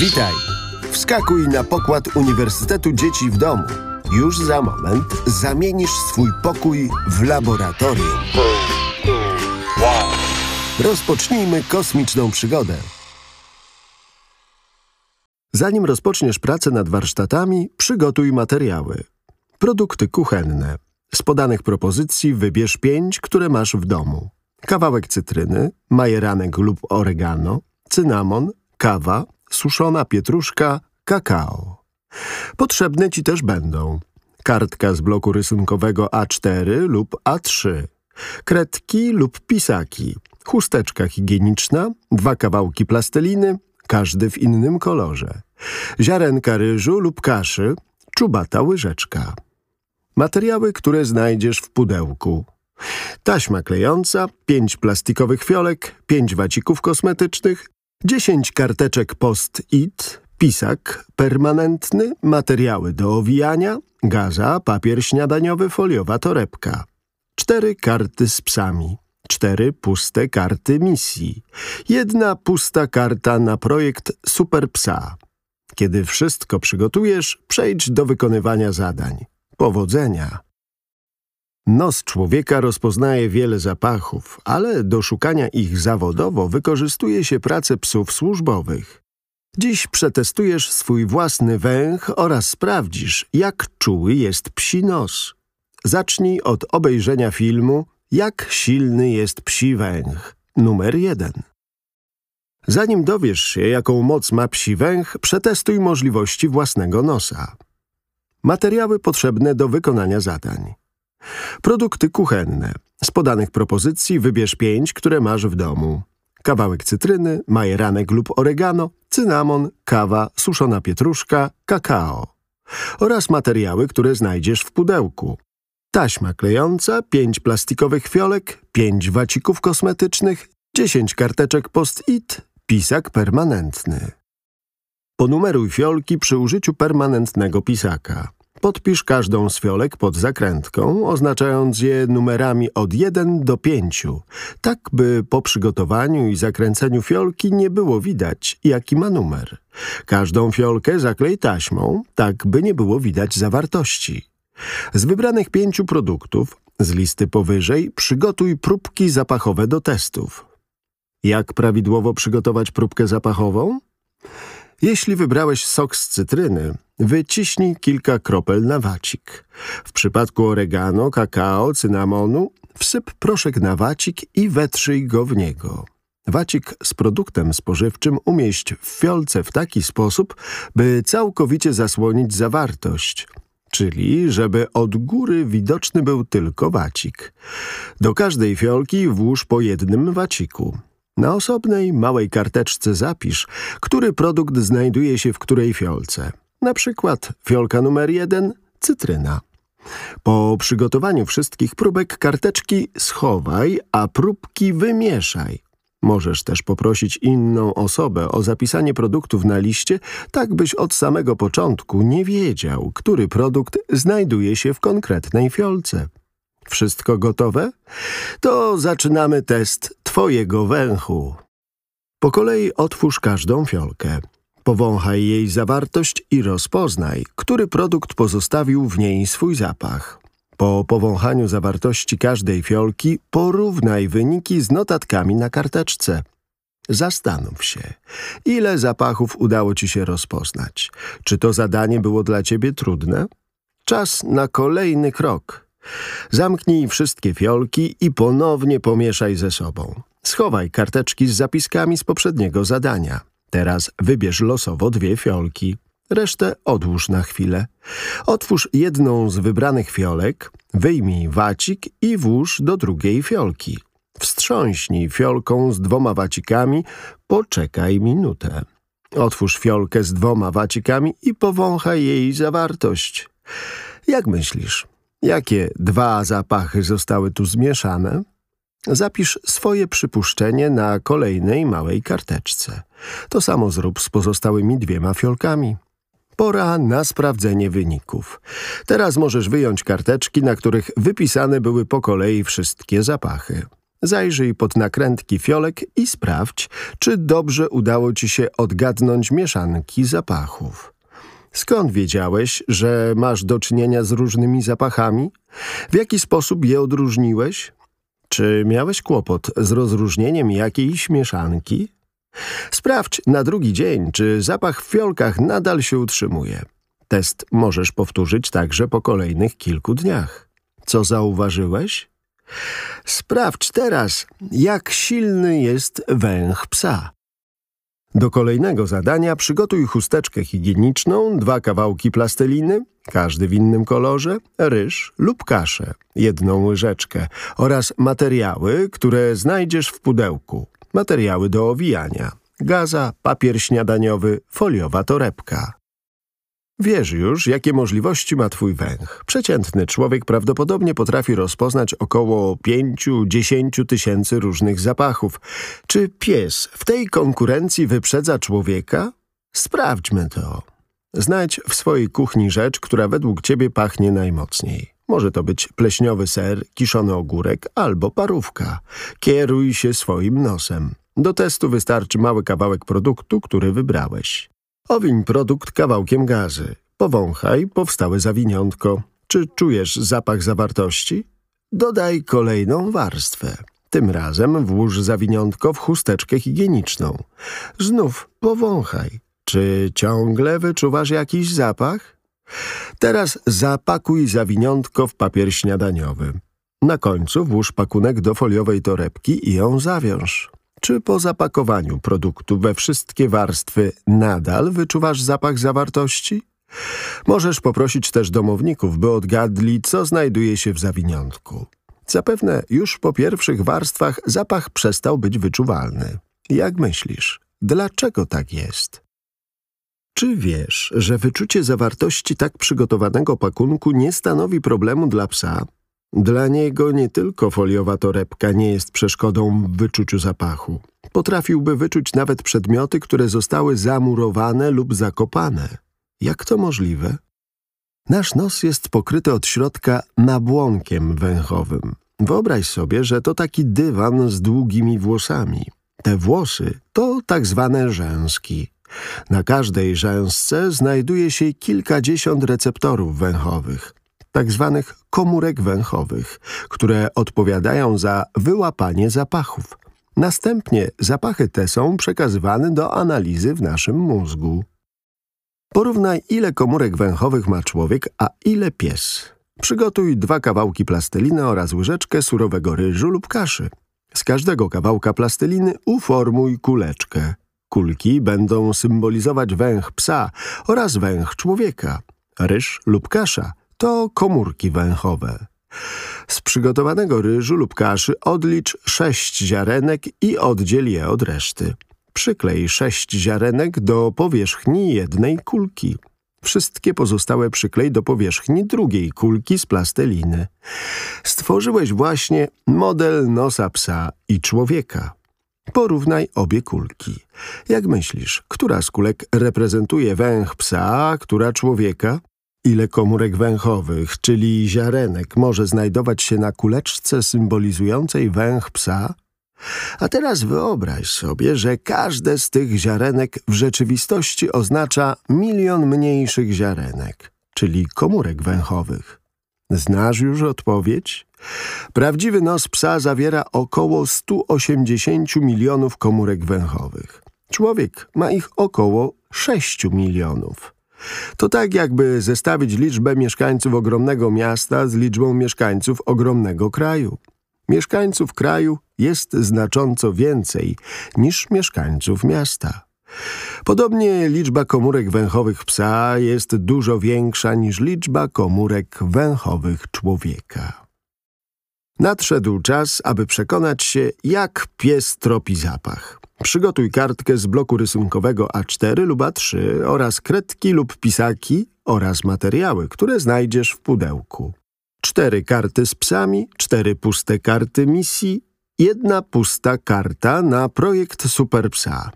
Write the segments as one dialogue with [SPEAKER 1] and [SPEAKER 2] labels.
[SPEAKER 1] Witaj! Wskakuj na pokład Uniwersytetu Dzieci w Domu. Już za moment zamienisz swój pokój w laboratorium. Rozpocznijmy kosmiczną przygodę. Zanim rozpoczniesz pracę nad warsztatami, przygotuj materiały. Produkty kuchenne. Z podanych propozycji wybierz pięć, które masz w domu. Kawałek cytryny, majeranek lub oregano, cynamon, kawa, suszona pietruszka, kakao. Potrzebne Ci też będą kartka z bloku rysunkowego A4 lub A3, kredki lub pisaki, chusteczka higieniczna, dwa kawałki plasteliny, każdy w innym kolorze, ziarenka ryżu lub kaszy, czubata łyżeczka. Materiały, które znajdziesz w pudełku. Taśma klejąca, pięć plastikowych fiolek, pięć wacików kosmetycznych, dziesięć karteczek post-it, pisak permanentny, materiały do owijania, gaza, papier śniadaniowy, foliowa torebka. Cztery karty z psami. Cztery puste karty misji. Jedna pusta karta na projekt Super Psa. Kiedy wszystko przygotujesz, przejdź do wykonywania zadań. Powodzenia! Nos człowieka rozpoznaje wiele zapachów, ale do szukania ich zawodowo wykorzystuje się pracę psów służbowych. Dziś przetestujesz swój własny węch oraz sprawdzisz, jak czuły jest psi nos. Zacznij od obejrzenia filmu Jak silny jest psi węch, numer jeden. Zanim dowiesz się, jaką moc ma psi węch, przetestuj możliwości własnego nosa. Materiały potrzebne do wykonania zadań. Produkty kuchenne. Z podanych propozycji wybierz pięć, które masz w domu. Kawałek cytryny, majeranek lub oregano, cynamon, kawa, suszona pietruszka, kakao. Oraz materiały, które znajdziesz w pudełku. Taśma klejąca, pięć plastikowych fiolek, pięć wacików kosmetycznych, dziesięć karteczek post-it, pisak permanentny. Ponumeruj fiolki przy użyciu permanentnego pisaka. Podpisz każdą z fiolek pod zakrętką, oznaczając je numerami od 1 do 5, tak by po przygotowaniu i zakręceniu fiolki nie było widać, jaki ma numer. Każdą fiolkę zaklej taśmą, tak by nie było widać zawartości. Z wybranych pięciu produktów, z listy powyżej, przygotuj próbki zapachowe do testów. Jak prawidłowo przygotować próbkę zapachową? Jeśli wybrałeś sok z cytryny, wyciśnij kilka kropel na wacik. W przypadku oregano, kakao, cynamonu wsyp proszek na wacik i wetrzyj go w niego. Wacik z produktem spożywczym umieść w fiolce w taki sposób, by całkowicie zasłonić zawartość, czyli żeby od góry widoczny był tylko wacik. Do każdej fiolki włóż po jednym waciku. Na osobnej, małej karteczce zapisz, który produkt znajduje się w której fiolce. Na przykład fiolka numer jeden – cytryna. Po przygotowaniu wszystkich próbek karteczki schowaj, a próbki wymieszaj. Możesz też poprosić inną osobę o zapisanie produktów na liście, tak byś od samego początku nie wiedział, który produkt znajduje się w konkretnej fiolce. Wszystko gotowe? To zaczynamy test Twojego węchu. Po kolei otwórz każdą fiolkę. Powąchaj jej zawartość i rozpoznaj, który produkt pozostawił w niej swój zapach. Po powąchaniu zawartości każdej fiolki porównaj wyniki z notatkami na karteczce. Zastanów się, ile zapachów udało Ci się rozpoznać. Czy to zadanie było dla Ciebie trudne? Czas na kolejny krok. Zamknij wszystkie fiolki i ponownie pomieszaj ze sobą. Schowaj karteczki z zapiskami z poprzedniego zadania. Teraz wybierz losowo dwie fiolki. Resztę odłóż na chwilę. Otwórz jedną z wybranych fiolek, wyjmij wacik i włóż do drugiej fiolki. Wstrząśnij fiolką z dwoma wacikami, poczekaj minutę. Otwórz fiolkę z dwoma wacikami i powąchaj jej zawartość. Jak myślisz, Jakie dwa zapachy zostały tu zmieszane? Zapisz swoje przypuszczenie na kolejnej małej karteczce. To samo zrób z pozostałymi dwiema fiolkami. Pora na sprawdzenie wyników. Teraz możesz wyjąć karteczki, na których wypisane były po kolei wszystkie zapachy. Zajrzyj pod nakrętki fiolek i sprawdź, czy dobrze udało ci się odgadnąć mieszanki zapachów. Skąd wiedziałeś, że masz do czynienia z różnymi zapachami? W jaki sposób je odróżniłeś? Czy miałeś kłopot z rozróżnieniem jakiejś mieszanki? Sprawdź na drugi dzień, czy zapach w fiolkach nadal się utrzymuje. Test możesz powtórzyć także po kolejnych kilku dniach. Co zauważyłeś? Sprawdź teraz, jak silny jest węch psa. Do kolejnego zadania przygotuj chusteczkę higieniczną, dwa kawałki plasteliny, każdy w innym kolorze, ryż lub kaszę, jedną łyżeczkę oraz materiały, które znajdziesz w pudełku. Materiały do owijania, gaza, papier śniadaniowy, foliowa torebka. Wiesz już, jakie możliwości ma twój węch. Przeciętny człowiek prawdopodobnie potrafi rozpoznać około 5-10 tysięcy różnych zapachów. Czy pies w tej konkurencji wyprzedza człowieka? Sprawdźmy to. Znajdź w swojej kuchni rzecz, która według ciebie pachnie najmocniej. Może to być pleśniowy ser, kiszony ogórek albo parówka. Kieruj się swoim nosem. Do testu wystarczy mały kawałek produktu, który wybrałeś. Owiń produkt kawałkiem gazy. Powąchaj powstałe zawiniątko. Czy czujesz zapach zawartości? Dodaj kolejną warstwę. Tym razem włóż zawiniątko w chusteczkę higieniczną. Znów powąchaj. Czy ciągle wyczuwasz jakiś zapach? Teraz zapakuj zawiniątko w papier śniadaniowy. Na końcu włóż pakunek do foliowej torebki i ją zawiąż. Czy po zapakowaniu produktu we wszystkie warstwy nadal wyczuwasz zapach zawartości? Możesz poprosić też domowników, by odgadli, co znajduje się w zawiniątku. Zapewne już po pierwszych warstwach zapach przestał być wyczuwalny. Jak myślisz, dlaczego tak jest? Czy wiesz, że wyczucie zawartości tak przygotowanego pakunku nie stanowi problemu dla psa? Dla niego nie tylko foliowa torebka nie jest przeszkodą w wyczuciu zapachu. Potrafiłby wyczuć nawet przedmioty, które zostały zamurowane lub zakopane. Jak to możliwe? Nasz nos jest pokryty od środka nabłonkiem węchowym. Wyobraź sobie, że to taki dywan z długimi włosami. Te włosy to tak zwane rzęski. Na każdej rzęsce znajduje się kilkadziesiąt receptorów węchowych tak zwanych komórek węchowych, które odpowiadają za wyłapanie zapachów. Następnie zapachy te są przekazywane do analizy w naszym mózgu. Porównaj, ile komórek węchowych ma człowiek, a ile pies. Przygotuj dwa kawałki plasteliny oraz łyżeczkę surowego ryżu lub kaszy. Z każdego kawałka plasteliny uformuj kuleczkę. Kulki będą symbolizować węch psa oraz węch człowieka. Ryż lub kasza to komórki węchowe. Z przygotowanego ryżu lub kaszy odlicz sześć ziarenek i oddziel je od reszty. Przyklej sześć ziarenek do powierzchni jednej kulki. Wszystkie pozostałe przyklej do powierzchni drugiej kulki z plasteliny. Stworzyłeś właśnie model nosa psa i człowieka. Porównaj obie kulki. Jak myślisz, która z kulek reprezentuje węch psa, a która człowieka? Ile komórek węchowych, czyli ziarenek, może znajdować się na kuleczce symbolizującej węch psa? A teraz wyobraź sobie, że każde z tych ziarenek w rzeczywistości oznacza milion mniejszych ziarenek, czyli komórek węchowych. Znasz już odpowiedź? Prawdziwy nos psa zawiera około 180 milionów komórek węchowych. Człowiek ma ich około 6 milionów. To tak jakby zestawić liczbę mieszkańców ogromnego miasta z liczbą mieszkańców ogromnego kraju. Mieszkańców kraju jest znacząco więcej niż mieszkańców miasta. Podobnie liczba komórek węchowych psa jest dużo większa niż liczba komórek węchowych człowieka. Nadszedł czas, aby przekonać się, jak pies tropi zapach. Przygotuj kartkę z bloku rysunkowego A4 lub A3 oraz kredki lub pisaki oraz materiały, które znajdziesz w pudełku. Cztery karty z psami, cztery puste karty misji, jedna pusta karta na projekt Super Psa.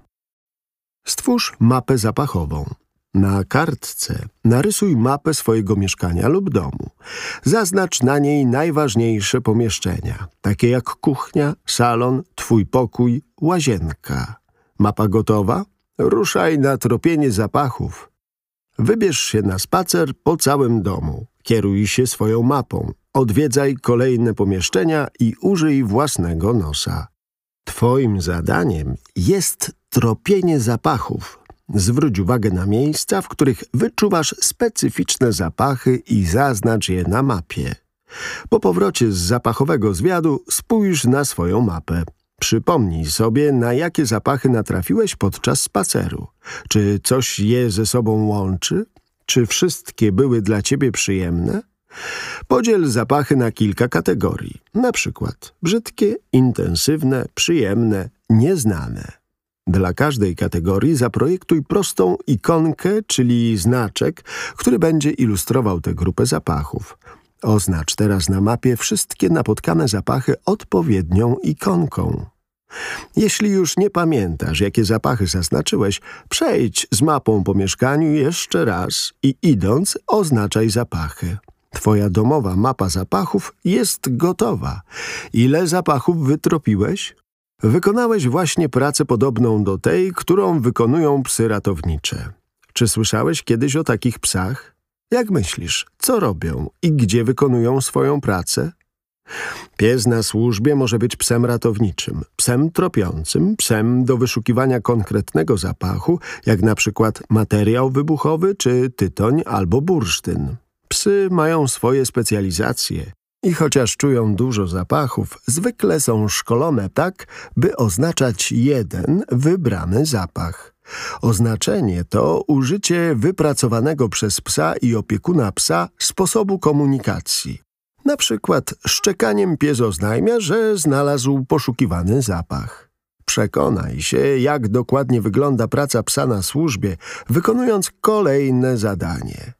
[SPEAKER 1] Stwórz mapę zapachową. Na kartce narysuj mapę swojego mieszkania lub domu. Zaznacz na niej najważniejsze pomieszczenia, takie jak kuchnia, salon, twój pokój, łazienka. Mapa gotowa? Ruszaj na tropienie zapachów. Wybierz się na spacer po całym domu. Kieruj się swoją mapą. Odwiedzaj kolejne pomieszczenia i użyj własnego nosa. Twoim zadaniem jest tropienie zapachów. Zwróć uwagę na miejsca, w których wyczuwasz specyficzne zapachy i zaznacz je na mapie. Po powrocie z zapachowego zwiadu spójrz na swoją mapę. Przypomnij sobie, na jakie zapachy natrafiłeś podczas spaceru. Czy coś je ze sobą łączy? Czy wszystkie były dla ciebie przyjemne? Podziel zapachy na kilka kategorii, na przykład brzydkie, intensywne, przyjemne, nieznane. Dla każdej kategorii zaprojektuj prostą ikonkę, czyli znaczek, który będzie ilustrował tę grupę zapachów. Oznacz teraz na mapie wszystkie napotkane zapachy odpowiednią ikonką. Jeśli już nie pamiętasz, jakie zapachy zaznaczyłeś, przejdź z mapą po mieszkaniu jeszcze raz i idąc oznaczaj zapachy. Twoja domowa mapa zapachów jest gotowa. Ile zapachów wytropiłeś? Wykonałeś właśnie pracę podobną do tej, którą wykonują psy ratownicze. Czy słyszałeś kiedyś o takich psach? Jak myślisz, co robią i gdzie wykonują swoją pracę? Pies na służbie może być psem ratowniczym, psem tropiącym, psem do wyszukiwania konkretnego zapachu, jak na przykład materiał wybuchowy czy tytoń albo bursztyn. Psy mają swoje specjalizacje i chociaż czują dużo zapachów, zwykle są szkolone tak, by oznaczać jeden wybrany zapach. Oznaczenie to użycie wypracowanego przez psa i opiekuna psa sposobu komunikacji. Na przykład szczekaniem pies oznajmia, że znalazł poszukiwany zapach. Przekonaj się, jak dokładnie wygląda praca psa na służbie, wykonując kolejne zadanie.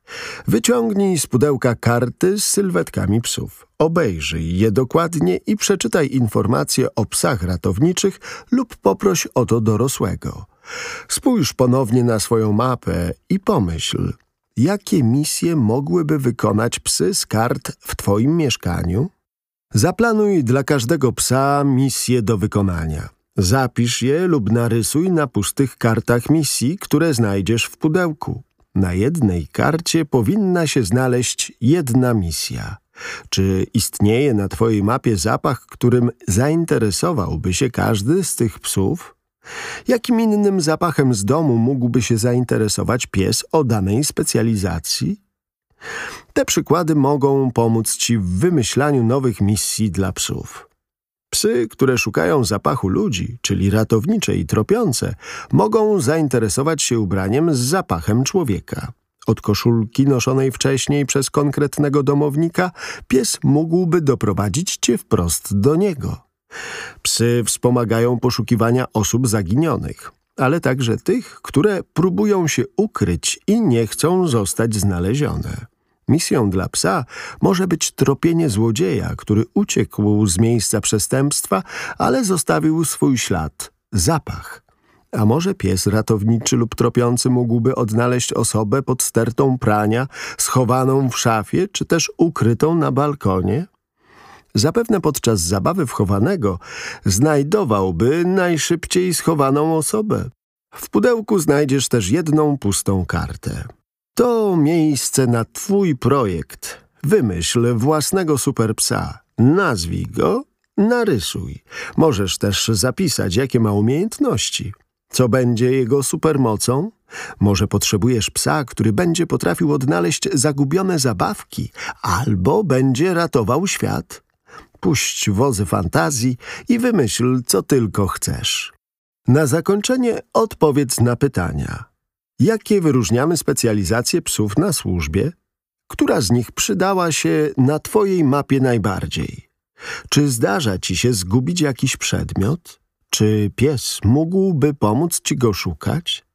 [SPEAKER 1] Wyciągnij z pudełka karty z sylwetkami psów. Obejrzyj je dokładnie i przeczytaj informacje o psach ratowniczych lub poproś o to dorosłego. Spójrz ponownie na swoją mapę i pomyśl, jakie misje mogłyby wykonać psy z kart w Twoim mieszkaniu? Zaplanuj dla każdego psa misję do wykonania. Zapisz je lub narysuj na pustych kartach misji, które znajdziesz w pudełku. Na jednej karcie powinna się znaleźć jedna misja. Czy istnieje na Twojej mapie zapach, którym zainteresowałby się każdy z tych psów? Jakim innym zapachem z domu mógłby się zainteresować pies o danej specjalizacji? Te przykłady mogą pomóc Ci w wymyślaniu nowych misji dla psów. Psy, które szukają zapachu ludzi, czyli ratownicze i tropiące, mogą zainteresować się ubraniem z zapachem człowieka. Od koszulki noszonej wcześniej przez konkretnego domownika pies mógłby doprowadzić cię wprost do niego. Psy wspomagają poszukiwania osób zaginionych, ale także tych, które próbują się ukryć i nie chcą zostać znalezione. Misją dla psa może być tropienie złodzieja, który uciekł z miejsca przestępstwa, ale zostawił swój ślad, zapach. A może pies ratowniczy lub tropiący mógłby odnaleźć osobę pod stertą prania, schowaną w szafie, czy też ukrytą na balkonie? Zapewne podczas zabawy wchowanego znajdowałby najszybciej schowaną osobę. W pudełku znajdziesz też jedną pustą kartę. To miejsce na twój projekt. Wymyśl własnego superpsa. Nazwij go, narysuj. Możesz też zapisać, jakie ma umiejętności. Co będzie jego supermocą? Może potrzebujesz psa, który będzie potrafił odnaleźć zagubione zabawki, albo będzie ratował świat. Puść wozy fantazji i wymyśl, co tylko chcesz. Na zakończenie odpowiedz na pytania. Jakie wyróżniamy specjalizacje psów na służbie? Która z nich przydała się na Twojej mapie najbardziej? Czy zdarza Ci się zgubić jakiś przedmiot? Czy pies mógłby pomóc Ci go szukać?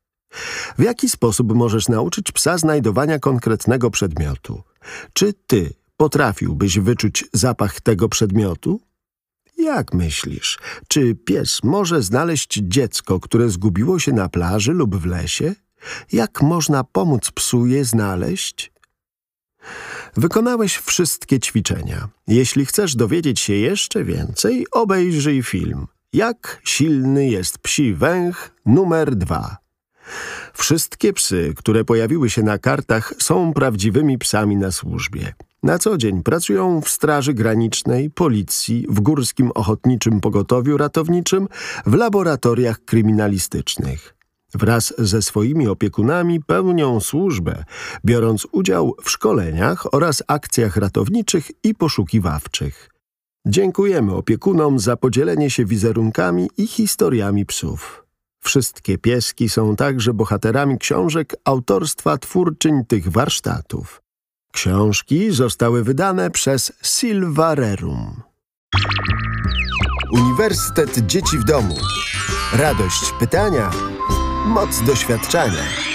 [SPEAKER 1] W jaki sposób możesz nauczyć psa znajdowania konkretnego przedmiotu? Czy Ty potrafiłbyś wyczuć zapach tego przedmiotu? Jak myślisz, czy pies może znaleźć dziecko, które zgubiło się na plaży lub w lesie? Jak można pomóc psu je znaleźć? Wykonałeś wszystkie ćwiczenia. Jeśli chcesz dowiedzieć się jeszcze więcej, obejrzyj film. Jak silny jest psi węch numer dwa. Wszystkie psy, które pojawiły się na kartach, są prawdziwymi psami na służbie. Na co dzień pracują w Straży Granicznej, Policji, w Górskim Ochotniczym Pogotowiu Ratowniczym, w laboratoriach kryminalistycznych. Wraz ze swoimi opiekunami pełnią służbę, biorąc udział w szkoleniach oraz akcjach ratowniczych i poszukiwawczych. Dziękujemy opiekunom za podzielenie się wizerunkami i historiami psów. Wszystkie pieski są także bohaterami książek autorstwa twórczyń tych warsztatów. Książki zostały wydane przez Silvarerum. Uniwersytet Dzieci w Domu. Radość pytania, moc doświadczania.